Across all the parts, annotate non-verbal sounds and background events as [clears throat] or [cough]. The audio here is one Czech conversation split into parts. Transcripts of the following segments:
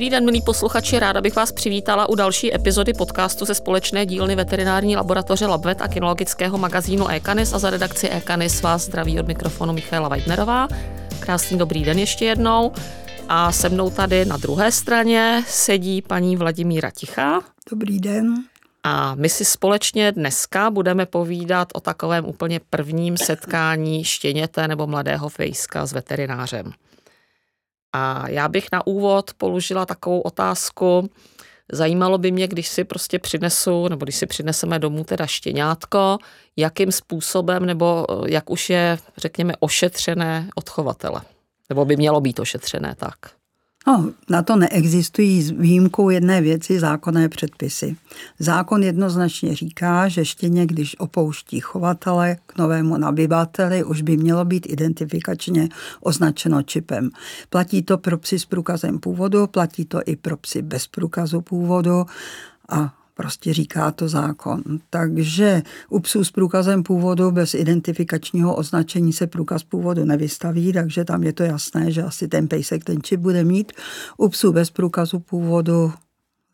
Dobrý den, milí posluchači, ráda bych vás přivítala u další epizody podcastu ze společné dílny veterinární laboratoře Labvet a kinologického magazínu Ekanis a za redakci Ekanis vás zdraví od mikrofonu Michaela Weidnerová. Krásný dobrý den ještě jednou. A se mnou tady na druhé straně sedí paní Vladimíra Tichá. Dobrý den. A my si společně dneska budeme povídat o takovém úplně prvním setkání štěněte nebo mladého fejska s veterinářem. A já bych na úvod položila takovou otázku, Zajímalo by mě, když si prostě přinesu, nebo když si přineseme domů teda štěňátko, jakým způsobem, nebo jak už je, řekněme, ošetřené odchovatele. Nebo by mělo být ošetřené tak. No, na to neexistují s výjimkou jedné věci zákonné předpisy. Zákon jednoznačně říká, že štěně, když opouští chovatele k novému nabyvateli, už by mělo být identifikačně označeno čipem. Platí to pro psy s průkazem původu, platí to i pro psy bez průkazu původu a Prostě říká to zákon. Takže u psů s průkazem původu bez identifikačního označení se průkaz původu nevystaví, takže tam je to jasné, že asi ten pejsek ten čip bude mít. U psů bez průkazu původu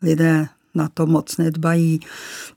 lidé na to moc nedbají,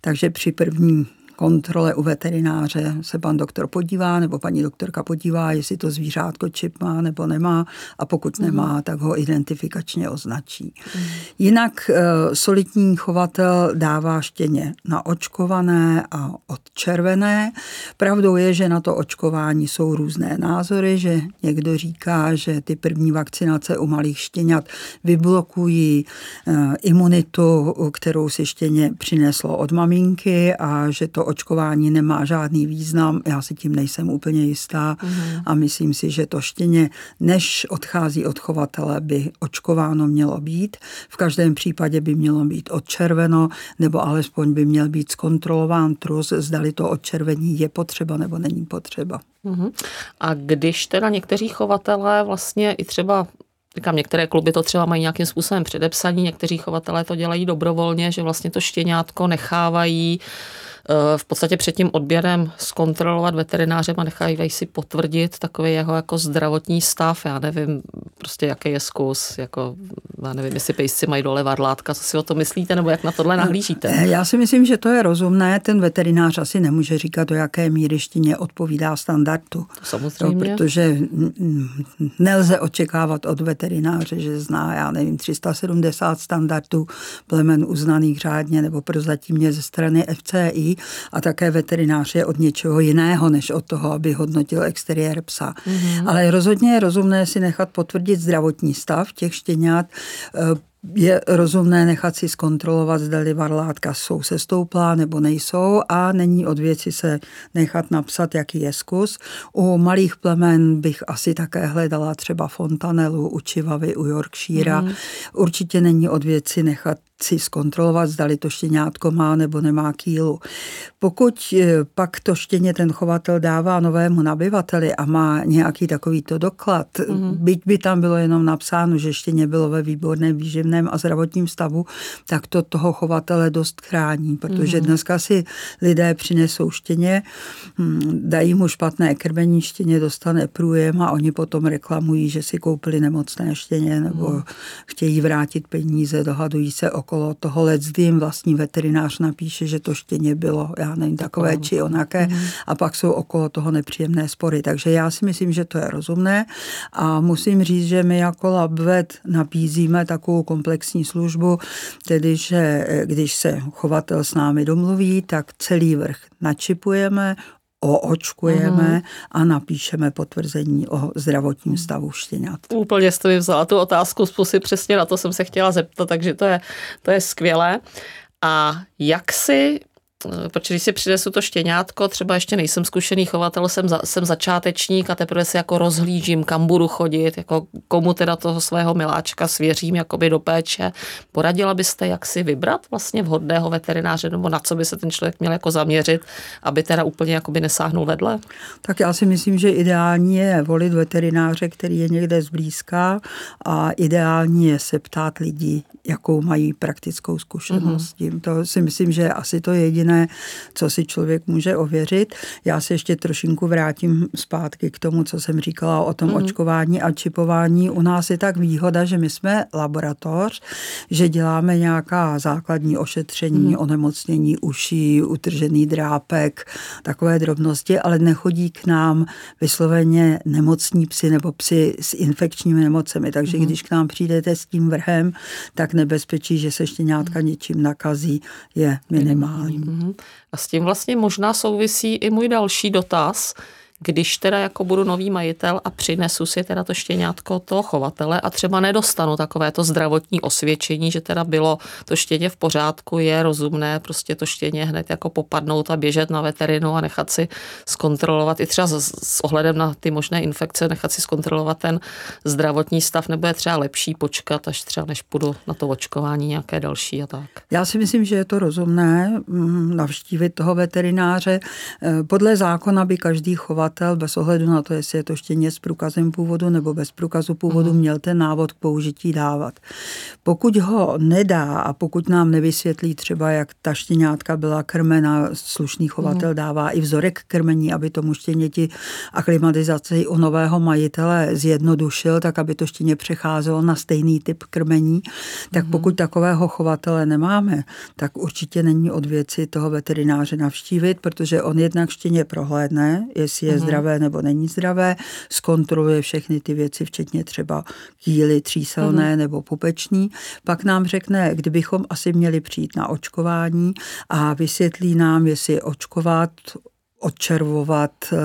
takže při první kontrole u veterináře se pan doktor podívá nebo paní doktorka podívá, jestli to zvířátko čip má nebo nemá a pokud mm. nemá, tak ho identifikačně označí. Mm. Jinak e, solidní chovatel dává štěně na očkované a odčervené. Pravdou je, že na to očkování jsou různé názory, že někdo říká, že ty první vakcinace u malých štěňat vyblokují e, imunitu, kterou si štěně přineslo od maminky a že to očkování nemá žádný význam. Já si tím nejsem úplně jistá mm. a myslím si, že to štěně, než odchází od chovatele, by očkováno mělo být. V každém případě by mělo být odčerveno, nebo alespoň by měl být zkontrolován trus, zdali to odčervení je potřeba nebo není potřeba. Mm. A když teda někteří chovatelé vlastně i třeba Říkám, některé kluby to třeba mají nějakým způsobem předepsaní, někteří chovatelé to dělají dobrovolně, že vlastně to štěňátko nechávají v podstatě před tím odběrem zkontrolovat veterinářem a nechají si potvrdit takový jeho jako zdravotní stav. Já nevím, prostě jaký je zkus, jako, já nevím, jestli pejsci mají dole varlátka, co si o to myslíte, nebo jak na tohle nahlížíte? Eh, já si myslím, že to je rozumné. Ten veterinář asi nemůže říkat, do jaké míry štěně odpovídá standardu. To samozřejmě. No, protože nelze očekávat od veterináře, že zná, já nevím, 370 standardů plemen uznaných řádně nebo prozatímně ze strany FCI a také veterinář je od něčeho jiného, než od toho, aby hodnotil exteriér psa. Mm-hmm. Ale rozhodně je rozumné si nechat potvrdit zdravotní stav těch štěňat, je rozumné nechat si zkontrolovat, zda varlátka jsou sestouplá nebo nejsou a není od věci se nechat napsat, jaký je zkus. U malých plemen bych asi také hledala třeba fontanelu, u čivavy, u Yorkshire. Mm. Určitě není od věci nechat si zkontrolovat, zdali to štěňátko má nebo nemá kýlu. Pokud eh, pak to štěně ten chovatel dává novému nabyvateli a má nějaký takovýto doklad, mm. byť by tam bylo jenom napsáno, že štěně bylo ve výborném výživném a zdravotním stavu, tak to toho chovatele dost chrání, protože mm. dneska si lidé přinesou štěně, hm, dají mu špatné krmení, štěně dostane průjem a oni potom reklamují, že si koupili nemocné štěně nebo mm. chtějí vrátit peníze, dohadují se o okolo toho let, jim vlastní veterinář napíše, že to štěně bylo, já nevím, takové či onaké mm. a pak jsou okolo toho nepříjemné spory. Takže já si myslím, že to je rozumné a musím říct, že my jako LabVet nabízíme takovou komplexní službu, tedy, že když se chovatel s námi domluví, tak celý vrch načipujeme, oočkujeme mm-hmm. a napíšeme potvrzení o zdravotním stavu štěňat. Úplně jste mi vzala tu otázku z přesně na to jsem se chtěla zeptat, takže to je, to je skvělé. A jak si protože když si přinesu to štěňátko, třeba ještě nejsem zkušený chovatel, jsem, za, jsem začátečník a teprve si jako rozhlížím, kam budu chodit, jako komu teda toho svého miláčka svěřím jakoby do péče. Poradila byste, jak si vybrat vlastně vhodného veterináře, nebo na co by se ten člověk měl jako zaměřit, aby teda úplně jakoby nesáhnul vedle? Tak já si myslím, že ideální je volit veterináře, který je někde zblízka a ideální je se ptát lidí, jakou mají praktickou zkušenost. Mm-hmm. To si myslím, že asi to je jediné jediné, co si člověk může ověřit. Já se ještě trošinku vrátím zpátky k tomu, co jsem říkala o tom mm. očkování a čipování. U nás je tak výhoda, že my jsme laboratoř, že děláme nějaká základní ošetření, mm. onemocnění uší, utržený drápek, takové drobnosti, ale nechodí k nám vysloveně nemocní psy nebo psy s infekčními nemocemi. Takže mm. když k nám přijdete s tím vrhem, tak nebezpečí, že se štěňátka něčím nakazí, je minimální. Mm. A s tím vlastně možná souvisí i můj další dotaz, když teda jako budu nový majitel a přinesu si teda to štěňátko toho chovatele a třeba nedostanu takové to zdravotní osvědčení, že teda bylo to štěně v pořádku, je rozumné prostě to štěně hned jako popadnout a běžet na veterinu a nechat si zkontrolovat i třeba s, s ohledem na ty možné infekce, nechat si zkontrolovat ten zdravotní stav, nebo je třeba lepší počkat, až třeba než půjdu na to očkování nějaké další a tak. Já si myslím, že je to rozumné mm, navštívit toho veterináře. Eh, podle zákona by každý chovat uživatel bez ohledu na to, jestli je to štěně s průkazem původu nebo bez průkazu původu, mm. měl ten návod k použití dávat. Pokud ho nedá a pokud nám nevysvětlí třeba, jak ta štěňátka byla krmena, slušný chovatel mm. dává i vzorek krmení, aby tomu štěněti aklimatizaci u nového majitele zjednodušil, tak aby to štěně přecházelo na stejný typ krmení, tak mm. pokud takového chovatele nemáme, tak určitě není od věci toho veterináře navštívit, protože on jednak štěně prohlédne, jestli je zdravé nebo není zdravé, zkontroluje všechny ty věci, včetně třeba kýly tříselné mm. nebo pupeční. Pak nám řekne, kdybychom asi měli přijít na očkování a vysvětlí nám, jestli očkovat odčervovat, eh,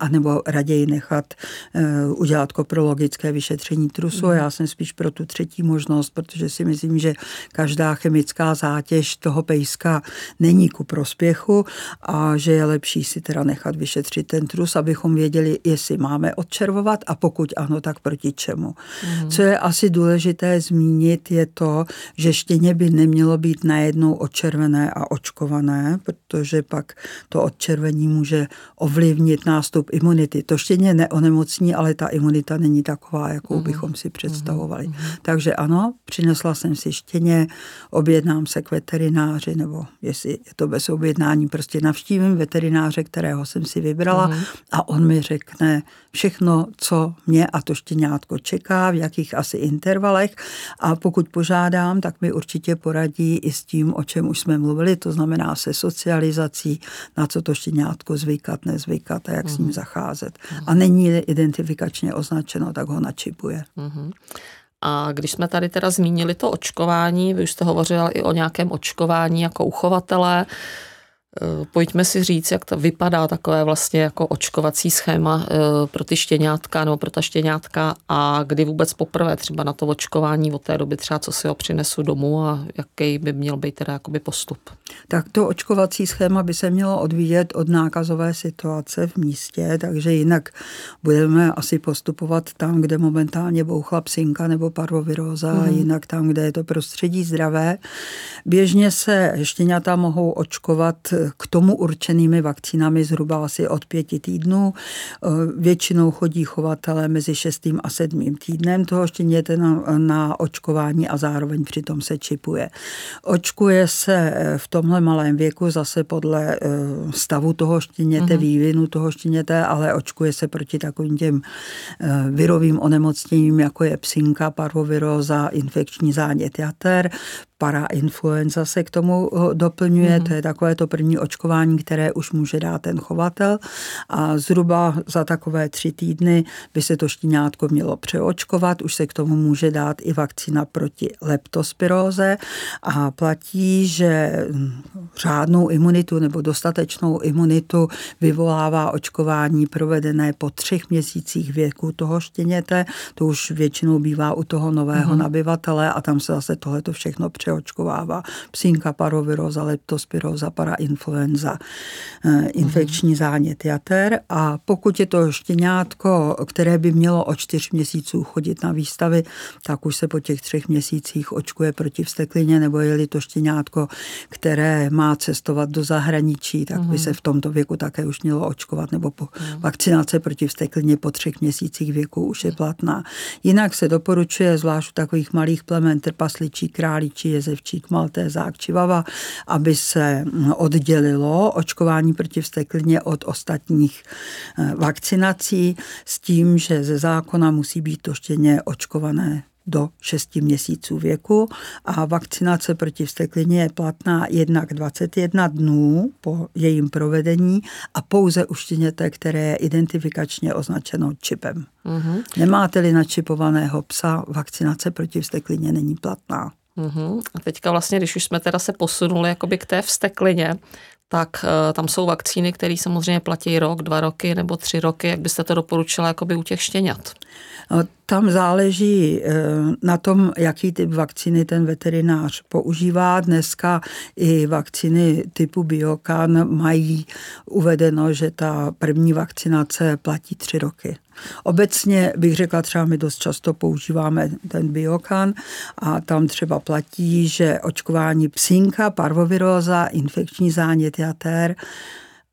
anebo raději nechat eh, udělat koprologické vyšetření trusu. Mm. Já jsem spíš pro tu třetí možnost, protože si myslím, že každá chemická zátěž toho pejska není ku prospěchu a že je lepší si teda nechat vyšetřit ten trus, abychom věděli, jestli máme odčervovat a pokud ano, tak proti čemu. Mm. Co je asi důležité zmínit, je to, že štěně by nemělo být najednou odčervené a očkované, protože pak to odčervení onemocnění může ovlivnit nástup imunity. To štěně neonemocní, ale ta imunita není taková, jakou mhm. bychom si představovali. Mhm. Takže ano, přinesla jsem si štěně, objednám se k veterináři, nebo jestli je to bez objednání, prostě navštívím veterináře, kterého jsem si vybrala mhm. a on mi řekne všechno, co mě a to štěňátko čeká, v jakých asi intervalech a pokud požádám, tak mi určitě poradí i s tím, o čem už jsme mluvili, to znamená se socializací, na co to štěňátko zvířátko zvykat, nezvykat a jak uh-huh. s ním mhm. zacházet. Uh-huh. A není identifikačně označeno, tak ho načipuje. Uh-huh. A když jsme tady teda zmínili to očkování, vy už jste hovořila i o nějakém očkování jako uchovatele, Eh, pojďme si říct, jak to vypadá takové vlastně jako očkovací schéma eh, pro ty štěňátka nebo pro ta štěňátka a kdy vůbec poprvé třeba na to očkování od té doby třeba co si ho přinesu domů a jaký by měl být teda jakoby postup. Tak to očkovací schéma by se mělo odvíjet od nákazové situace v místě, takže jinak budeme asi postupovat tam, kde momentálně bouchla psinka nebo parvoviróza, mm. jinak tam, kde je to prostředí zdravé. Běžně se štěňata mohou očkovat k tomu určenými vakcínami zhruba asi od pěti týdnů. E, většinou chodí chovatelé mezi šestým a sedmým týdnem toho štěněte na, na očkování a zároveň přitom se čipuje. Očkuje se e, v tomhle malém věku zase podle e, stavu toho štěněte, uh-huh. vývinu toho štěněte, ale očkuje se proti takovým těm virovým onemocněním, jako je psinka, parvoviróza, infekční zánět jater, parainfluenza se k tomu doplňuje, mm. to je takové to první očkování, které už může dát ten chovatel. A zhruba za takové tři týdny by se to štíňátko mělo přeočkovat, už se k tomu může dát i vakcína proti leptospiróze. A platí, že řádnou imunitu nebo dostatečnou imunitu vyvolává očkování provedené po třech měsících věku toho štěněte, to už většinou bývá u toho nového mm. nabyvatele a tam se zase tohleto všechno přeočková očkovává psínka, paroviroza, leptospiroza, parainfluenza, eh, infekční mhm. zánět jater a pokud je to štěňátko, které by mělo o čtyř měsíců chodit na výstavy, tak už se po těch třech měsících očkuje proti vsteklině, nebo je-li to štěňátko, které má cestovat do zahraničí, tak by se mhm. v tomto věku také už mělo očkovat, nebo po mhm. vakcinace proti vsteklině po třech měsících věku už je platná. Jinak se doporučuje, zvlášť u takových malých plemen, trpasličí, králičí, jezevčík, maltézák, čivava, aby se hm, oddělilo očkování proti vsteklině od ostatních eh, vakcinací s tím, že ze zákona musí být to štěně očkované do 6 měsíců věku a vakcinace proti vsteklině je platná jednak 21 dnů po jejím provedení a pouze u štěněte, které je identifikačně označeno čipem. Mm-hmm. Nemáte-li načipovaného psa, vakcinace proti vsteklině není platná. Uhum. A teďka vlastně, když už jsme teda se posunuli jakoby k té vsteklině, tak uh, tam jsou vakcíny, které samozřejmě platí rok, dva roky nebo tři roky. Jak byste to doporučila jakoby u těch štěňat? Tam záleží eh, na tom, jaký typ vakcíny ten veterinář používá. Dneska i vakcíny typu Biokan mají uvedeno, že ta první vakcinace platí tři roky. Obecně bych řekla, třeba my dost často používáme ten Biokan a tam třeba platí, že očkování psínka, parvoviróza, infekční zánět jater,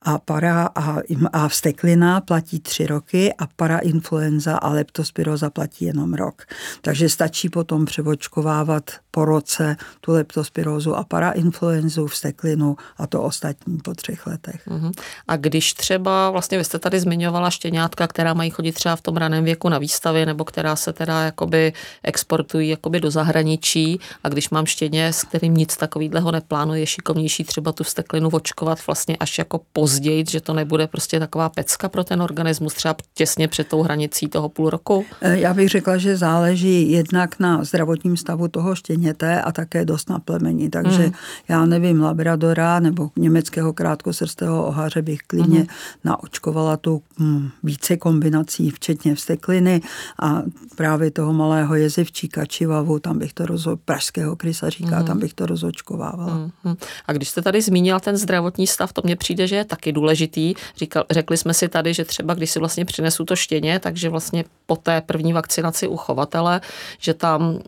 a para a, a vsteklina platí tři roky a parainfluenza a leptospiroza platí jenom rok. Takže stačí potom převočkovávat po roce tu leptospirózu a parainfluenzu, vsteklinu a to ostatní po třech letech. Uh-huh. A když třeba, vlastně vy jste tady zmiňovala štěňátka, která mají chodit třeba v tom raném věku na výstavy, nebo která se teda jakoby exportují jakoby do zahraničí a když mám štěně, s kterým nic takového neplánuje, je šikovnější třeba tu vsteklinu očkovat vlastně až jako později, že to nebude prostě taková pecka pro ten organismus třeba těsně před tou hranicí toho půl roku? Eh, já bych řekla, že záleží jednak na zdravotním stavu toho štěně štěněte a také dost na plemení. Takže mm. já nevím, Labradora nebo německého krátkosrstého oháře bych klidně mm. naočkovala tu hm, více kombinací, včetně vstekliny a právě toho malého jezevčíka čivavu, tam bych to rozo, pražského krysaříka, mm. tam bych to rozočkovávala. Mm. A když jste tady zmínila ten zdravotní stav, to mně přijde, že je taky důležitý. Říkal, řekli jsme si tady, že třeba když si vlastně přinesu to štěně, takže vlastně po té první vakcinaci u chovatele, že tam uh,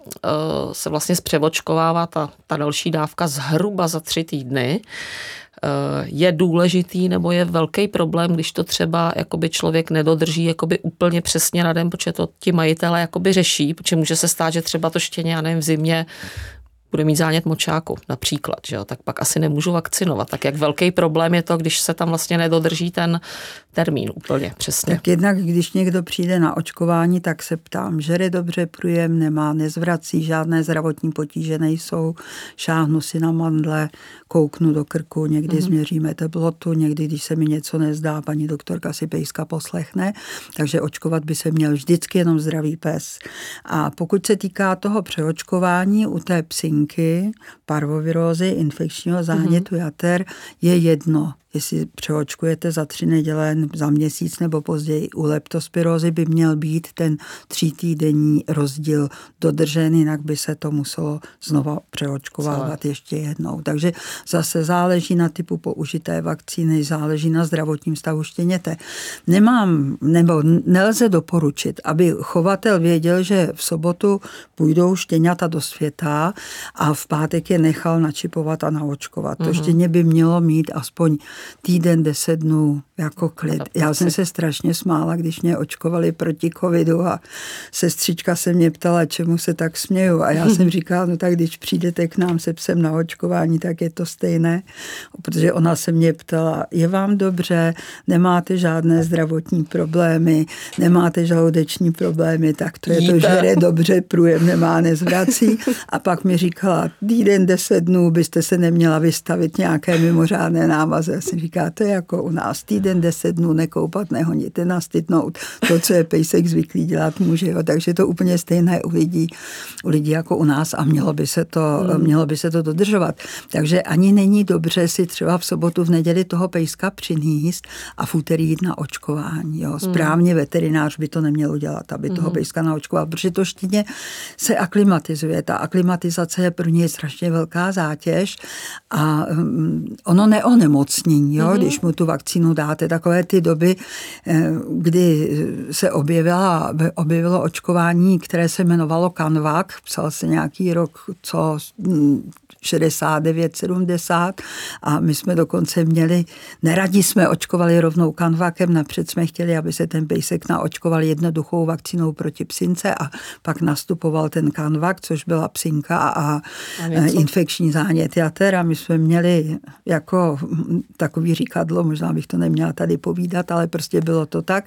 se vlastně převočkovává ta, ta další dávka zhruba za tři týdny, eh, je důležitý nebo je velký problém, když to třeba jakoby člověk nedodrží jakoby úplně přesně na den, protože to ti majitele jakoby řeší, protože může se stát, že třeba to štěně, já nevím, v zimě bude mít zánět močáku například, že jo, tak pak asi nemůžu vakcinovat. Tak jak velký problém je to, když se tam vlastně nedodrží ten termín úplně přesně. Tak jednak, když někdo přijde na očkování, tak se ptám, žere dobře, průjem nemá, nezvrací, žádné zdravotní potíže nejsou, šáhnu si na mandle, kouknu do krku, někdy mm-hmm. změříme teplotu, někdy, když se mi něco nezdá, paní doktorka si pejska poslechne, takže očkovat by se měl vždycky jenom zdravý pes. A pokud se týká toho přeočkování u té psinky, parvovirózy, infekčního zánětu mm-hmm. jater, je jedno, jestli přeočkujete za tři neděle, za měsíc nebo později. U leptospirózy by měl být ten třítýdenní rozdíl dodržen, jinak by se to muselo znova přeočkovávat Celé. ještě jednou. Takže zase záleží na typu použité vakcíny, záleží na zdravotním stavu štěněte. Nemám, nebo nelze doporučit, aby chovatel věděl, že v sobotu půjdou štěňata do světa a v pátek je nechal načipovat a naočkovat. To mhm. štěně by mělo mít aspoň týden, deset dnů jako klid. Já jsem se strašně smála, když mě očkovali proti covidu a sestřička se mě ptala, čemu se tak směju. A já jsem [laughs] říkala, no tak když přijdete k nám se psem na očkování, tak je to stejné. Protože ona se mě ptala, je vám dobře, nemáte žádné zdravotní problémy, nemáte žaludeční problémy, tak to je Jíte. to, že je dobře, průjem nemá, nezvrací. A pak mi říkala, týden, deset dnů byste se neměla vystavit nějaké mimořádné návaze si říká, to je jako u nás týden, deset dnů nekoupat, nehonit, nastytnout. To, co je pejsek zvyklý dělat, může. Jo. Takže to úplně stejné u lidí, u lidí jako u nás a mělo by, se to, hmm. mělo by se to dodržovat. Takže ani není dobře si třeba v sobotu, v neděli toho pejska přiníst a v úterý jít na očkování. Jo. Hmm. Správně veterinář by to neměl udělat, aby toho hmm. pejska naočkoval, protože to štěně se aklimatizuje. Ta aklimatizace je pro něj strašně velká zátěž a um, ono neonemocní Jo? Mm-hmm. Když mu tu vakcínu dáte, znáte takové ty doby, eh, kdy se objevila, objevilo očkování, které se jmenovalo Kanvak, psal se nějaký rok, co 69, 70 a my jsme dokonce měli, neradi jsme očkovali rovnou kanvakem, napřed jsme chtěli, aby se ten pejsek naočkoval jednoduchou vakcínou proti psince a pak nastupoval ten kanvak, což byla psinka a, a infekční zánět jater a my jsme měli jako takový říkadlo, možná bych to neměla tady povídat, ale prostě bylo to tak.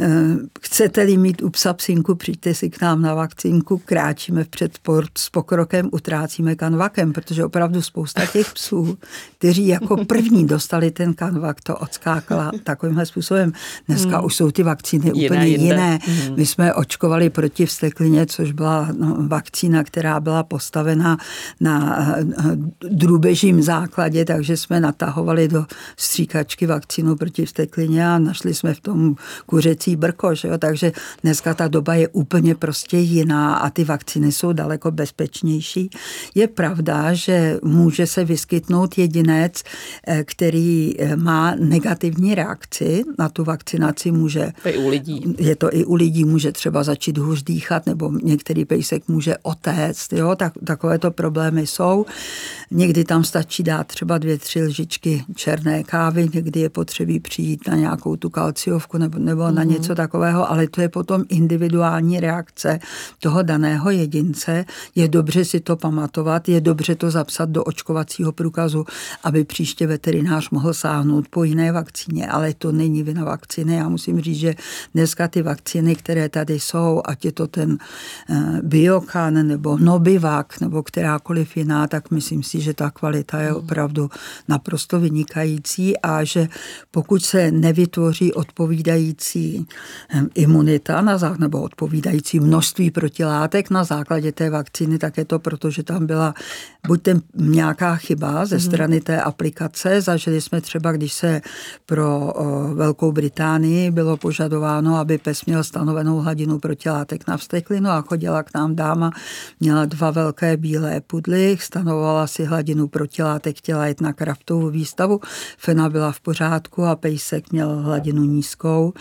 Eh, chcete-li mít u psa psinku, přijďte si k nám na vakcínku, kráčíme vpřed s pokrokem, utrácíme kanvakem, protože opravdu spousta těch psů, kteří jako první dostali ten kanvak, to odskákala takovýmhle způsobem. Dneska hmm. už jsou ty vakcíny jiné, úplně jinde. jiné. Hmm. My jsme očkovali proti vsteklině, což byla no, vakcína, která byla postavena na uh, drůbežím základě, takže jsme natahovali do stříkačky vakcínu proti vsteklině a našli jsme v tom kuřecí brko. Že jo? Takže dneska ta doba je úplně prostě jiná a ty vakcíny jsou daleko bezpečnější. Je pravda, že může se vyskytnout jedinec, eh, který eh, má negativní reakci na tu vakcinaci, může... To i u lidí. Je to i u lidí, může třeba začít hůř dýchat, nebo některý pejsek může otéct, jo, tak, takovéto problémy jsou. Někdy tam stačí dát třeba dvě, tři lžičky černé kávy, někdy je potřebí přijít na nějakou tu kalciovku nebo, nebo mm-hmm. na mhm. něco takového, ale to je potom individuální reakce toho daného jedince. Je dobře si to pamatovat, je dobře to zapsat do očkovacího průkazu, aby příště veterinář mohl sáhnout po jiné vakcíně, ale to není vina vakcíny. Já musím říct, že dneska ty vakcíny, které tady jsou, ať je to ten eh, Biokan nebo Nobivac nebo kterákoliv jiná, tak myslím si, že ta kvalita je hmm. opravdu naprosto vynikající a že pokud se nevytvoří odpovídající eh, imunita na zá, nebo odpovídající množství protilátek na základě té vakcíny, tak je to proto, že tam byla buď ten nějaká chyba ze mhm. strany té aplikace. Zažili jsme třeba, když se pro Velkou Británii bylo požadováno, aby pes měl stanovenou hladinu protilátek na vsteklinu a chodila k nám dáma, měla dva velké bílé pudly, stanovala si hladinu protilátek, chtěla jít na kraftovou výstavu, fena byla v pořádku a pejsek měl hladinu nízkou.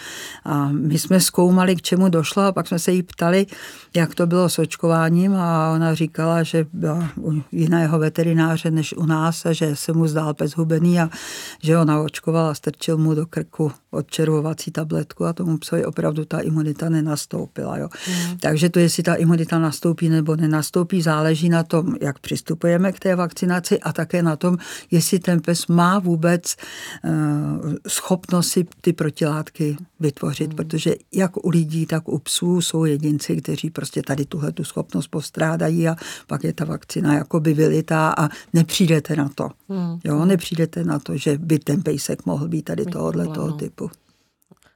A my jsme zkoumali, k čemu došlo a pak jsme se jí ptali, jak to bylo s očkováním a ona říkala, že byla u jiného veterináře než u nás a že se mu zdál pes hubený a že ho naočkoval a strčil mu do krku odčervovací tabletku a tomu psovi opravdu ta imunita nenastoupila. Jo. Mm. Takže to, jestli ta imunita nastoupí nebo nenastoupí, záleží na tom, jak přistupujeme k té vakcinaci a také na tom, jestli ten pes má vůbec uh, schopnost si ty protilátky vytvořit, mm. protože jak u lidí, tak u psů jsou jedinci, kteří prostě tady tuhle tu schopnost postrádají a pak je ta vakcina jakoby vylitá a nepřijdete na to. Mm. Jo, nepřijdete na to, že by ten pejsek mohl být tady tohohle toho typu.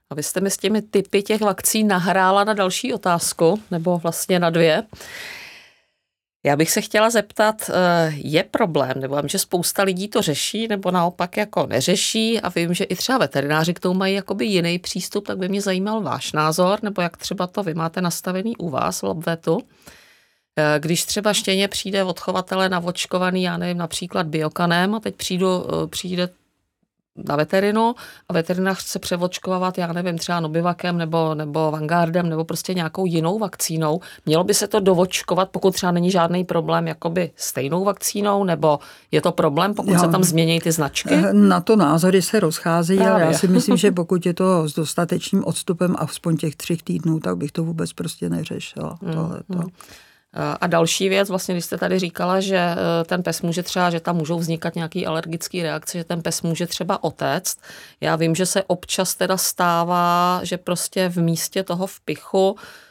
A vy jste mi s těmi typy těch vakcín nahrála na další otázku, nebo vlastně na dvě. Já bych se chtěla zeptat, eh, je problém, nebo vím, že spousta lidí to řeší, nebo naopak jako neřeší a vím, že i třeba veterináři k tomu mají jakoby jiný přístup, tak by mě zajímal váš názor, nebo jak třeba to vy máte nastavený u vás v Lobvetu. Eh, když třeba štěně přijde od chovatele navočkovaný, já nevím, například biokanem a teď přijdu, eh, přijde na veterinu a veterinář chce převočkovávat, já nevím, třeba Nobivakem nebo, nebo Vanguardem nebo prostě nějakou jinou vakcínou. Mělo by se to dovočkovat, pokud třeba není žádný problém jakoby stejnou vakcínou, nebo je to problém, pokud já, se tam změní ty značky? Eh, na to názory se rozcházejí, ale já si myslím, že [laughs] pokud je to s dostatečným odstupem a aspoň těch třech týdnů, tak bych to vůbec prostě neřešila. Hmm, tohleto. Hmm. A další věc, vlastně, když jste tady říkala, že eh, ten pes může třeba, že tam můžou vznikat nějaké alergické reakce, že ten pes může třeba otéct. Já vím, že se občas teda stává, že prostě v místě toho vpichu Eh,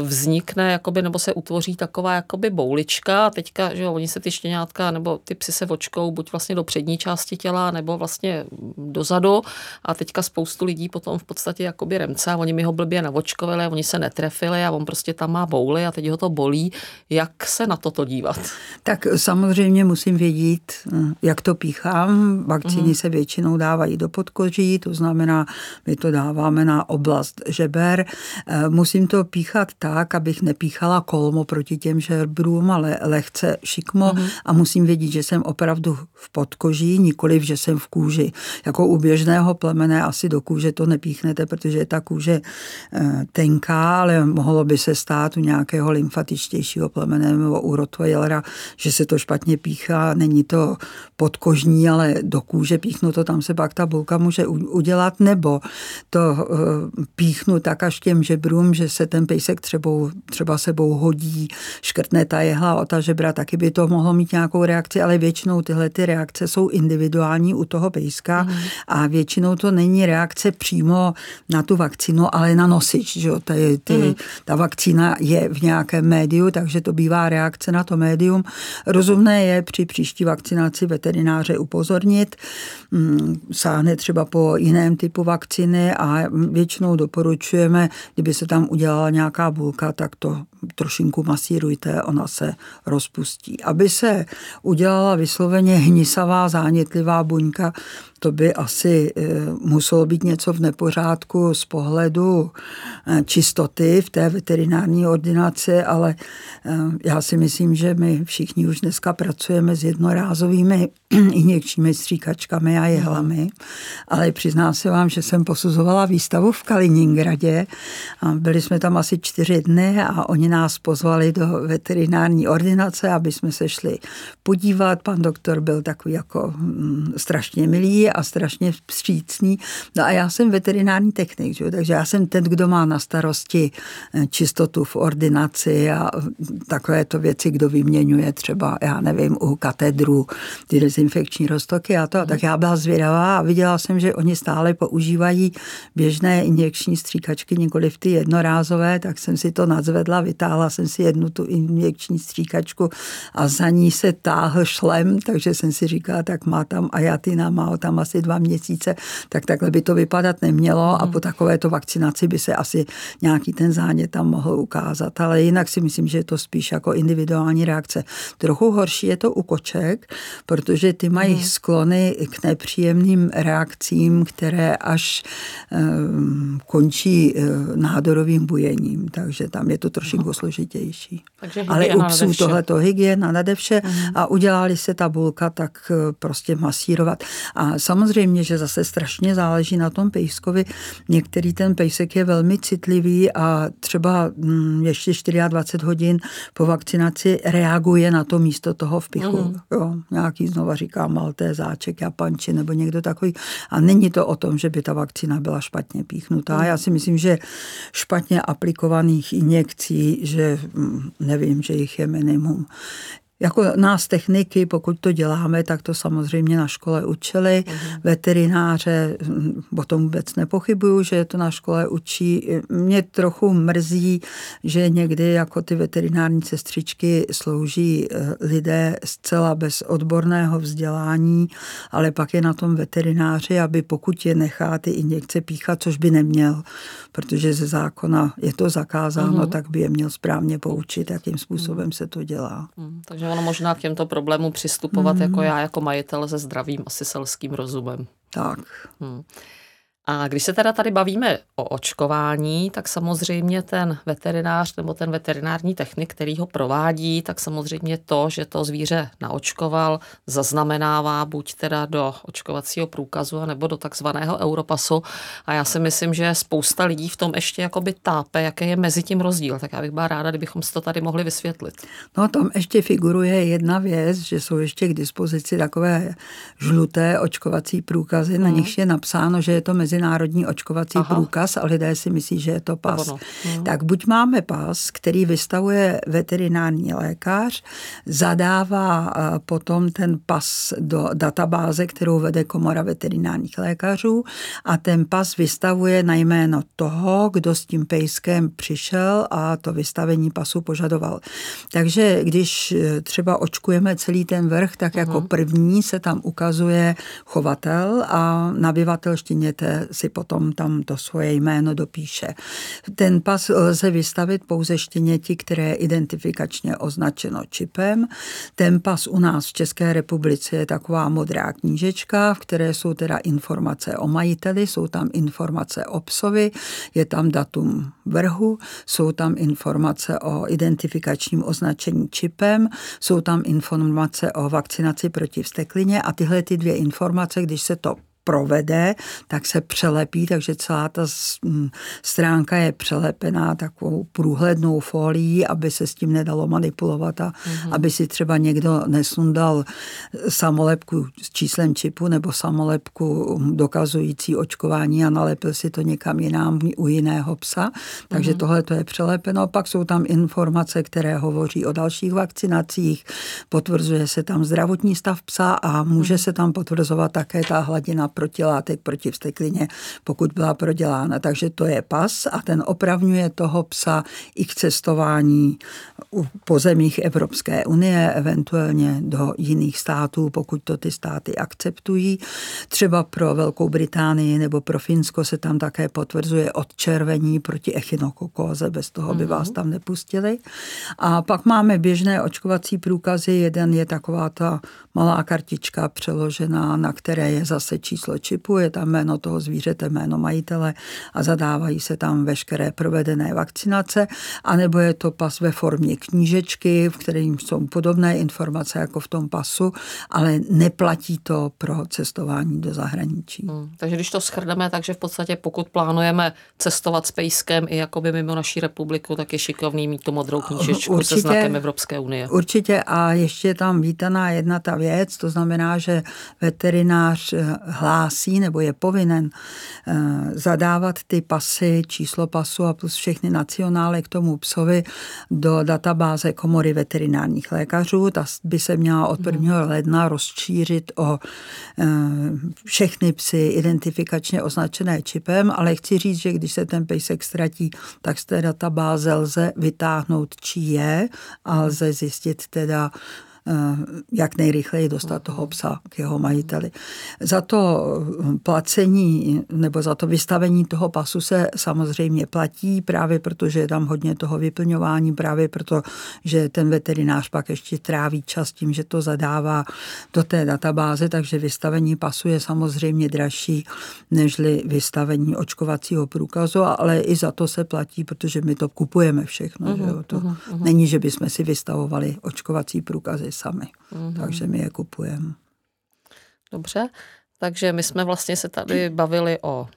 vznikne, jakoby, nebo se utvoří taková jakoby boulička a teďka, že jo, oni se ty štěňátka nebo ty psy se vočkou buď vlastně do přední části těla nebo vlastně dozadu a teďka spoustu lidí potom v podstatě jakoby remce a oni mi ho blbě navočkovali, oni se netrefili a on prostě tam má bouly a teď ho to bolí. Jak se na toto dívat? Tak samozřejmě musím vědět, eh, jak to píchám. Vakcíny mm. se většinou dávají do podkoží, to znamená, my to dáváme na oblast žeber. Eh, musím to píchat píchat tak, abych nepíchala kolmo proti těm žerbrům, ale lehce šikmo mm-hmm. a musím vědět, že jsem opravdu v podkoží, nikoliv, že jsem v kůži. Jako u běžného plemene asi do kůže to nepíchnete, protože je ta kůže eh, tenká, ale mohlo by se stát u nějakého lymfatičtějšího plemene nebo u Rottweilera, že se to špatně píchá, není to podkožní, ale do kůže píchnuto, tam se pak ta bulka může udělat, nebo to eh, píchnu tak až těm žebrům, že se ten pejsek třeba, třeba sebou hodí, škrtne ta jehla o ta žebra, taky by to mohlo mít nějakou reakci, ale většinou tyhle ty reakce jsou individuální u toho pejska mm. a většinou to není reakce přímo na tu vakcínu, ale na nosič. Že? Ty, ty, mm. Ta vakcína je v nějakém médiu, takže to bývá reakce na to médium. Rozumné je při příští vakcinaci veterináře upozornit, mm, sáhne třeba po jiném typu vakcíny a většinou doporučujeme, kdyby se tam udělala nějaká bulka, tak to trošinku masírujte, ona se rozpustí. Aby se udělala vysloveně hnisavá, zánětlivá buňka, to by asi eh, muselo být něco v nepořádku z pohledu eh, čistoty v té veterinární ordinaci, ale eh, já si myslím, že my všichni už dneska pracujeme s jednorázovými [clears throat] injekčními stříkačkami a jehlami, ale přiznám se vám, že jsem posuzovala výstavu v Kaliningradě byli jsme tam asi čtyři dny a oni nás pozvali do veterinární ordinace, aby jsme se šli podívat. Pan doktor byl takový jako mm, strašně milý a strašně vstřícný. No a já jsem veterinární technik, že? takže já jsem ten, kdo má na starosti eh, čistotu v ordinaci a takovéto věci, kdo vyměňuje třeba, já nevím, u katedru ty dezinfekční roztoky a to. Tak já byla zvědavá a viděla jsem, že oni stále používají běžné injekční stříkačky, nikoli ty jednorázové, tak jsem si to nadzvedla, vytáhla jsem si jednu tu injekční stříkačku a za ní se táhl šlem, takže jsem si říkala, tak má tam ajatina, má tam asi dva měsíce, tak takhle by to vypadat nemělo a po takovéto vakcinaci by se asi nějaký ten zánět tam mohl ukázat. Ale jinak si myslím, že je to spíš jako individuální reakce. Trochu horší je to u koček, protože ty mají hmm. sklony k nepříjemným reakcím, které až um, končí uh, nádorovým bujením, takže tam je to složitější. Takže Ale u psů tohle to hygiena nade vše hmm. a udělali se tabulka, tak uh, prostě masírovat. A samozřejmě, že zase strašně záleží na tom pejskovi. Některý ten pejsek je velmi citlivý a třeba hm, ještě 24 hodin po vakcinaci reaguje na to místo toho vpichu. Mm. Jo, nějaký znova říká maltézáček, japanči nebo někdo takový. A není to o tom, že by ta vakcína byla špatně píchnutá. Mm. Já si myslím, že špatně aplikovaných injekcí, že hm, nevím, že jich je minimum. Jako nás techniky, pokud to děláme, tak to samozřejmě na škole učili. Uh-huh. Veterináře, hm, o tom vůbec nepochybuju, že to na škole učí. Mě trochu mrzí, že někdy jako ty veterinární sestřičky slouží eh, lidé zcela bez odborného vzdělání, ale pak je na tom veterináři, aby pokud je nechá ty injekce píchat, což by neměl, protože ze zákona je to zakázáno, uh-huh. tak by je měl správně poučit, jakým způsobem uh-huh. se to dělá. Uh-huh. Takže ono možná k těmto problémům přistupovat mm. jako já, jako majitel se zdravým asi selským rozumem. Tak. Hmm. A když se teda tady bavíme o očkování, tak samozřejmě ten veterinář nebo ten veterinární technik, který ho provádí, tak samozřejmě to, že to zvíře naočkoval, zaznamenává buď teda do očkovacího průkazu, nebo do takzvaného Europasu. A já si myslím, že spousta lidí v tom ještě jakoby tápe, jaký je mezi tím rozdíl. Tak já bych byla ráda, kdybychom si to tady mohli vysvětlit. No tam ještě figuruje jedna věc, že jsou ještě k dispozici takové žluté očkovací průkazy, na hmm. nich je napsáno, že je to mezi mezinárodní očkovací Aha. průkaz a lidé si myslí, že je to pas. Hmm. Tak buď máme pas, který vystavuje veterinární lékař, zadává potom ten pas do databáze, kterou vede komora veterinárních lékařů a ten pas vystavuje na jméno toho, kdo s tím pejskem přišel a to vystavení pasu požadoval. Takže když eh, třeba očkujeme celý ten vrch, tak jako mhm. první se tam ukazuje chovatel a nabyvatel štěněte si potom tam to svoje jméno dopíše. Ten pas lze vystavit pouze štěněti, které je identifikačně označeno čipem. Ten pas u nás v České republice je taková modrá knížečka, v které jsou teda informace o majiteli, jsou tam informace o psovi, je tam datum vrhu, jsou tam informace o identifikačním označení čipem, jsou tam informace o vakcinaci proti vsteklině a tyhle ty dvě informace, když se to provede, tak se přelepí, takže celá ta stránka je přelepená takovou průhlednou folií, aby se s tím nedalo manipulovat a mm-hmm. aby si třeba někdo nesundal samolepku s číslem čipu nebo samolepku dokazující očkování a nalepil si to někam jinam u jiného psa. Takže mm-hmm. tohle to je přelepeno. Pak jsou tam informace, které hovoří o dalších vakcinacích, potvrzuje se tam zdravotní stav psa a může mm-hmm. se tam potvrzovat také ta hladina protilátek proti vsteklině, pokud byla prodělána. Takže to je pas a ten opravňuje toho psa i k cestování po zemích Evropské unie, eventuálně do jiných států, pokud to ty státy akceptují. Třeba pro Velkou Británii nebo pro Finsko se tam také potvrzuje odčervení proti echinokokóze, bez toho by vás mhm. tam nepustili. A pak máme běžné očkovací průkazy, jeden je taková ta malá kartička přeložená, na které je zase číslo čipu, je tam jméno toho zvířete, jméno majitele a zadávají se tam veškeré provedené vakcinace, anebo je to pas ve formě knížečky, v kterým jsou podobné informace jako v tom pasu, ale neplatí to pro cestování do zahraničí. Hmm, takže když to schrneme, takže v podstatě pokud plánujeme cestovat s pejskem i jakoby mimo naší republiku, tak je šikovný mít tu modrou knížečku určitě, se znakem Evropské unie. Určitě a ještě je tam vítaná jedna ta věc, to znamená, že veterinář eh, hlásí nebo je povinen eh, zadávat ty pasy, číslo pasu a plus všechny nacionály k tomu psovi do databáze komory veterinárních lékařů. Ta by se měla od 1. Mhm. ledna rozšířit o eh, všechny psy identifikačně označené čipem, ale chci říct, že když se ten pejsek ztratí, tak z té databáze lze vytáhnout, či je a lze zjistit teda, jak nejrychleji dostat toho psa k jeho majiteli. Za to placení nebo za to vystavení toho pasu se samozřejmě platí, právě protože je tam hodně toho vyplňování, právě proto, že ten veterinář pak ještě tráví čas tím, že to zadává do té databáze, takže vystavení pasu je samozřejmě dražší nežli vystavení očkovacího průkazu, ale i za to se platí, protože my to kupujeme všechno. Uh-huh, že jo? To uh-huh. není, že bychom si vystavovali očkovací průkazy sami. Mm-hmm. Takže my je kupujeme. Dobře, takže my jsme vlastně se tady bavili o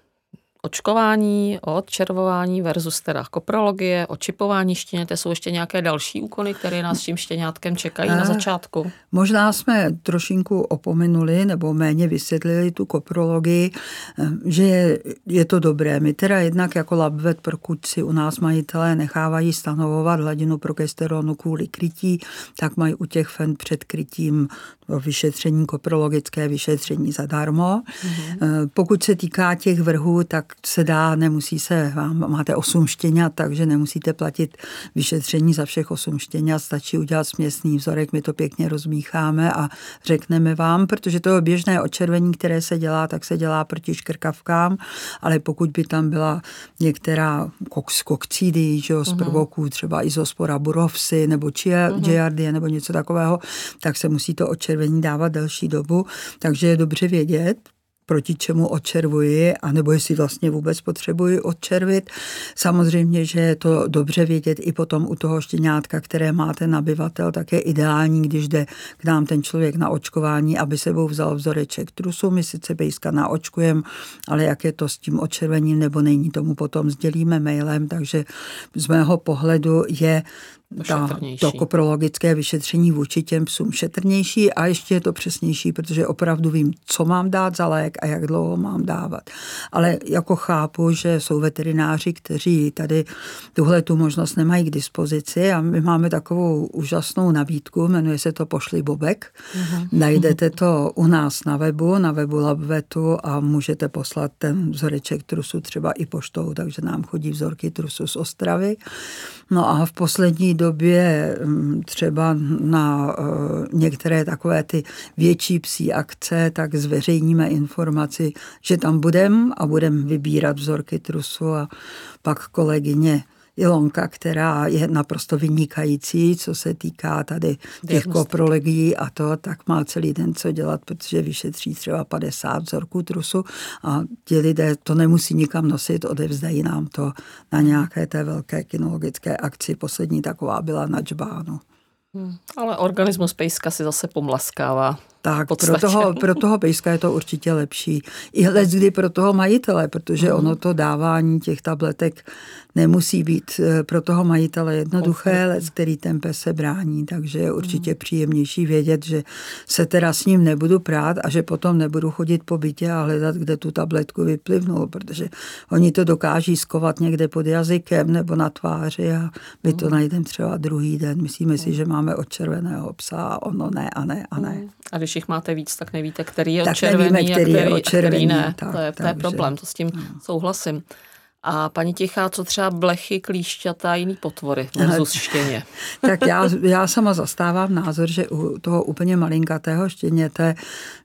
očkování, o odčervování versus teda koprologie, o čipování štěněte. Jsou ještě nějaké další úkony, které nás tím štěňátkem čekají na eh, začátku? Možná jsme trošinku opomenuli nebo méně vysvětlili tu koprologii, eh, že je, je to dobré. My teda jednak jako labvet, pokud si u nás majitelé nechávají stanovovat hladinu progesteronu kvůli krytí, tak mají u těch fen před krytím vyšetření, koprologické vyšetření zadarmo. Mm-hmm. Pokud se týká těch vrhů, tak se dá, nemusí se, vám máte osm štěňat, takže nemusíte platit vyšetření za všech osm štěňat, stačí udělat směsný vzorek, my to pěkně rozmícháme a řekneme vám, protože to je běžné očervení, které se dělá, tak se dělá proti škrkavkám, ale pokud by tam byla některá koks, kokcidy, že jo, z mhm. prvoků, třeba izospora burovsy nebo giardie, nebo něco takového, tak se musí to očervení červení dávat delší dobu, takže je dobře vědět, proti čemu odčervuji, anebo jestli vlastně vůbec potřebuji odčervit. Samozřejmě, že je to dobře vědět i potom u toho štěňátka, které má ten nabyvatel, tak je ideální, když jde k nám ten člověk na očkování, aby sebou vzal vzoreček trusu. My sice bejska naočkujeme, ale jak je to s tím odčervením nebo není, tomu potom sdělíme mailem, takže z mého pohledu je ta, to koprologické vyšetření vůči těm psům šetrnější a ještě je to přesnější, protože opravdu vím, co mám dát za lék a jak dlouho mám dávat. Ale jako chápu, že jsou veterináři, kteří tady tuhle tu možnost nemají k dispozici a my máme takovou úžasnou nabídku, jmenuje se to Pošli Bobek. Uh-huh. Najdete to u nás na webu, na webu Labvetu a můžete poslat ten vzoreček trusu třeba i poštou, takže nám chodí vzorky trusu z Ostravy. No a v poslední době mm, třeba na eh, některé takové ty větší psí akce, tak zveřejníme informaci, že tam budeme a budeme vybírat vzorky trusu a pak kolegyně Ilonka, která je naprosto vynikající, co se týká tady těch koprolegií a to, tak má celý den co dělat, protože vyšetří třeba 50 vzorků trusu a ti lidé to nemusí nikam nosit, odevzdají nám to na nějaké té velké kinologické akci. Poslední taková byla na Džbánu. Hmm, ale organismus pejska si zase pomlaskává. Tak, pro toho, pro toho pejska je to určitě lepší. I let kdy pro toho majitele, protože mm. ono to dávání těch tabletek nemusí být eh, pro toho majitele jednoduché, let, který ten pes se brání, takže je určitě mm. příjemnější vědět, že se teda s ním nebudu prát a že potom nebudu chodit po bytě a hledat, kde tu tabletku vyplivnul, protože oni to dokáží skovat někde pod jazykem nebo na tváři a my to mm. najdeme třeba druhý den. Myslíme si, že máme od červeného psa a ono ne a ne a ne. A když jich máte víc, tak nevíte, který je tak červený nevíme, který, a který, je červený, a který ne. Tak, to je, to je problém, to s tím no. souhlasím. A paní Tichá, co třeba blechy, klíšťata a jiný potvory versus štěně? [laughs] tak já, já sama zastávám názor, že u toho úplně malinkatého štěněte,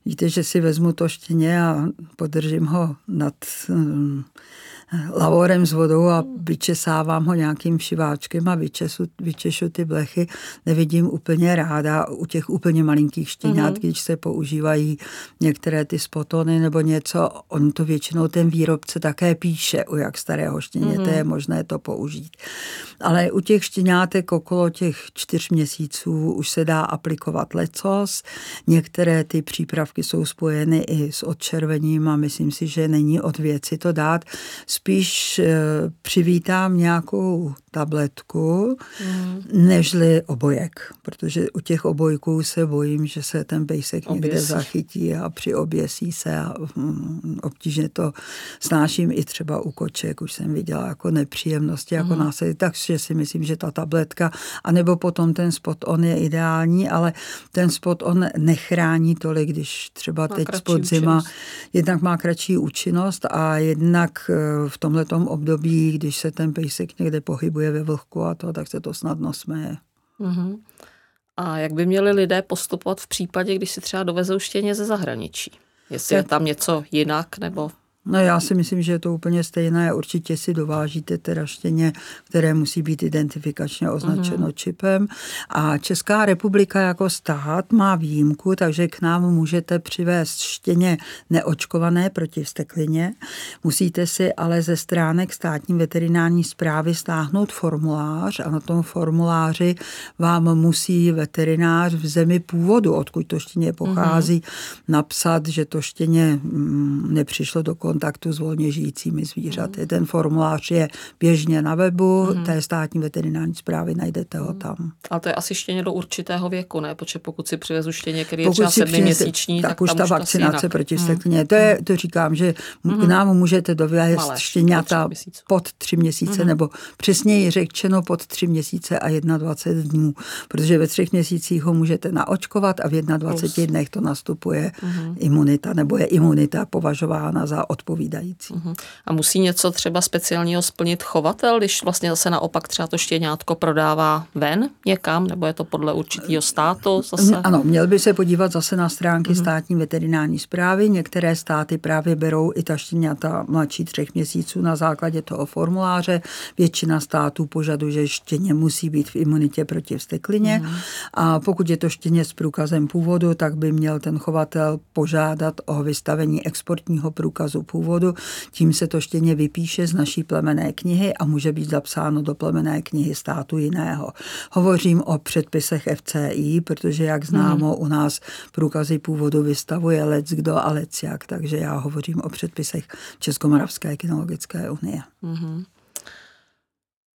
víte, že si vezmu to štěně a podržím ho nad hm, lavorem s vodou a vyčesávám ho nějakým šiváčkem a vyčesu, vyčešu ty blechy. Nevidím úplně ráda u těch úplně malinkých štěňat, mm-hmm. když se používají některé ty spotony nebo něco. On to většinou ten výrobce také píše, u jak starého štěněte mm-hmm. je možné to použít. Ale u těch štěňátek okolo těch čtyř měsíců už se dá aplikovat lecos. Některé ty přípravky jsou spojeny i s odčervením a myslím si, že není od věci to dát spíš eh, přivítám nějakou tabletku, mm. nežli obojek, protože u těch obojků se bojím, že se ten pejsek Oběsí. někde zachytí a přioběsí se a mm, obtížně to snáším i třeba u koček, už jsem viděla jako nepříjemnosti, jako mm. následky, takže si myslím, že ta tabletka, anebo potom ten spot on je ideální, ale ten spot on nechrání tolik, když třeba má teď spod zima, jednak má kratší účinnost a jednak eh, v tomhle období, když se ten pejsek někde pohybuje ve vlhku a to, tak se to snadno směje. Mm-hmm. A jak by měli lidé postupovat v případě, když si třeba dovezou štěně ze zahraničí? Jestli je tam něco jinak nebo No já si myslím, že je to úplně stejné. Určitě si dovážíte teda štěně, které musí být identifikačně označeno mm. čipem. A Česká republika jako stát má výjimku, takže k nám můžete přivést štěně neočkované proti vsteklině. Musíte si ale ze stránek státní veterinární zprávy stáhnout formulář a na tom formuláři vám musí veterinář v zemi původu, odkud to štěně pochází, mm. napsat, že to štěně mm, nepřišlo do kontaktu s volně žijícími zvířaty. Mm. Ten formulář je běžně na webu mm. té státní veterinární zprávy, najdete ho tam. Ale to je asi štěně do určitého věku, ne? Protože pokud si přivezu štěně, který je pokud třeba sedmiměsíční, tak, tak, už ta vakcinace proti steklině. Mm. To, je, to říkám, že mm. k nám můžete dovézt štěňata pod tři měsíce, mm. nebo přesněji řečeno pod tři měsíce a 21 dnů, protože ve třech měsících ho můžete naočkovat a v 21 dnech to nastupuje mm. imunita, nebo je imunita považována za od odpovídající. Uh-huh. A musí něco třeba speciálního splnit chovatel, když vlastně zase naopak třeba to štěňátko prodává ven někam, nebo je to podle určitého státu zase? Ano, měl by se podívat zase na stránky uh-huh. státní veterinární zprávy. Některé státy právě berou i ta štěňata mladší třech měsíců na základě toho formuláře. Většina států požaduje, že štěně musí být v imunitě proti vsteklině. Uh-huh. A pokud je to štěně s průkazem původu, tak by měl ten chovatel požádat o vystavení exportního průkazu původu, tím se to štěně vypíše z naší plemené knihy a může být zapsáno do plemené knihy státu jiného. Hovořím o předpisech FCI, protože jak známo, hmm. u nás průkazy původu vystavuje lec kdo a lec jak, takže já hovořím o předpisech Českomoravské kinologické unie. Hmm.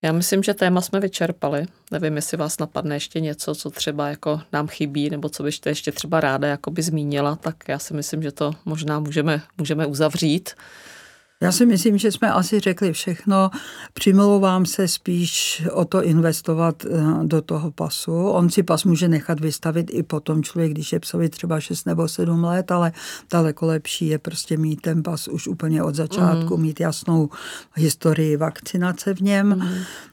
Já myslím, že téma jsme vyčerpali. Nevím, jestli vás napadne ještě něco, co třeba jako nám chybí, nebo co byste ještě třeba ráda jako by zmínila, tak já si myslím, že to možná můžeme, můžeme uzavřít. Já si myslím, že jsme asi řekli všechno. Přimlouvám se spíš o to investovat eh, do toho pasu. On si pas může nechat vystavit i potom člověk, když je psovi třeba 6 nebo 7 let, ale daleko lepší je prostě mít ten pas už úplně od začátku, mm. mít jasnou historii vakcinace v něm.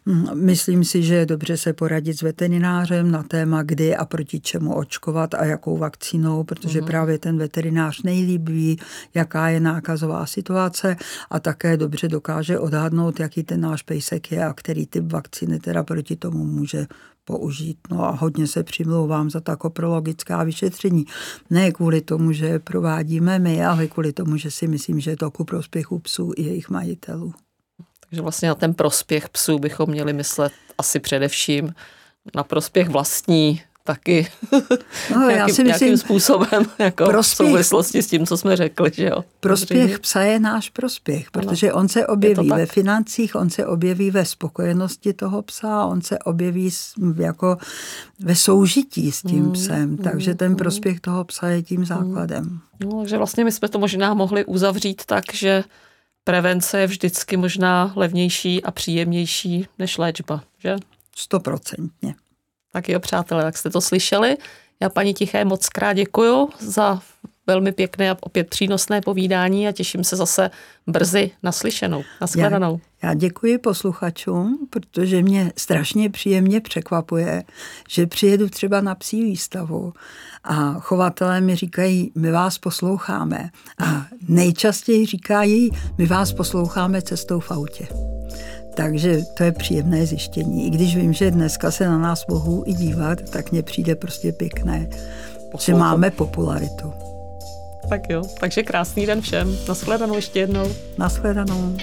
Mm. Myslím si, že je dobře se poradit s veterinářem na téma, kdy a proti čemu očkovat a jakou vakcínou, protože mm. právě ten veterinář nejlíp ví, jaká je nákazová situace a také dobře dokáže odhadnout, jaký ten náš pejsek je a který typ vakcíny teda proti tomu může použít. No a hodně se přimlouvám za ta koprologická vyšetření. Ne kvůli tomu, že je provádíme my, ale kvůli tomu, že si myslím, že je to ku prospěchu psů i jejich majitelů. Takže vlastně na ten prospěch psů bychom měli myslet asi především na prospěch vlastní taky no, nějakým, já si myslím, nějakým způsobem jako prospěch, v souvislosti s tím, co jsme řekli. Že jo? Prospěch psa je náš prospěch, protože on se objeví ve financích, on se objeví ve spokojenosti toho psa, on se objeví jako ve soužití s tím mm, psem, takže ten mm. prospěch toho psa je tím základem. No, takže vlastně my jsme to možná mohli uzavřít tak, že prevence je vždycky možná levnější a příjemnější než léčba, že? Stoprocentně. Tak jo, přátelé, tak jste to slyšeli. Já paní Tiché moc krát děkuju za velmi pěkné a opět přínosné povídání a těším se zase brzy naslyšenou, nashledanou. Já, já děkuji posluchačům, protože mě strašně příjemně překvapuje, že přijedu třeba na psí výstavu a chovatelé mi říkají, my vás posloucháme. A nejčastěji říkají, my vás posloucháme cestou v autě. Takže to je příjemné zjištění. I když vím, že dneska se na nás mohou i dívat, tak mně přijde prostě pěkné, Poslouchám. že máme popularitu. Tak jo, takže krásný den všem. Naschledanou ještě jednou. Naschledanou.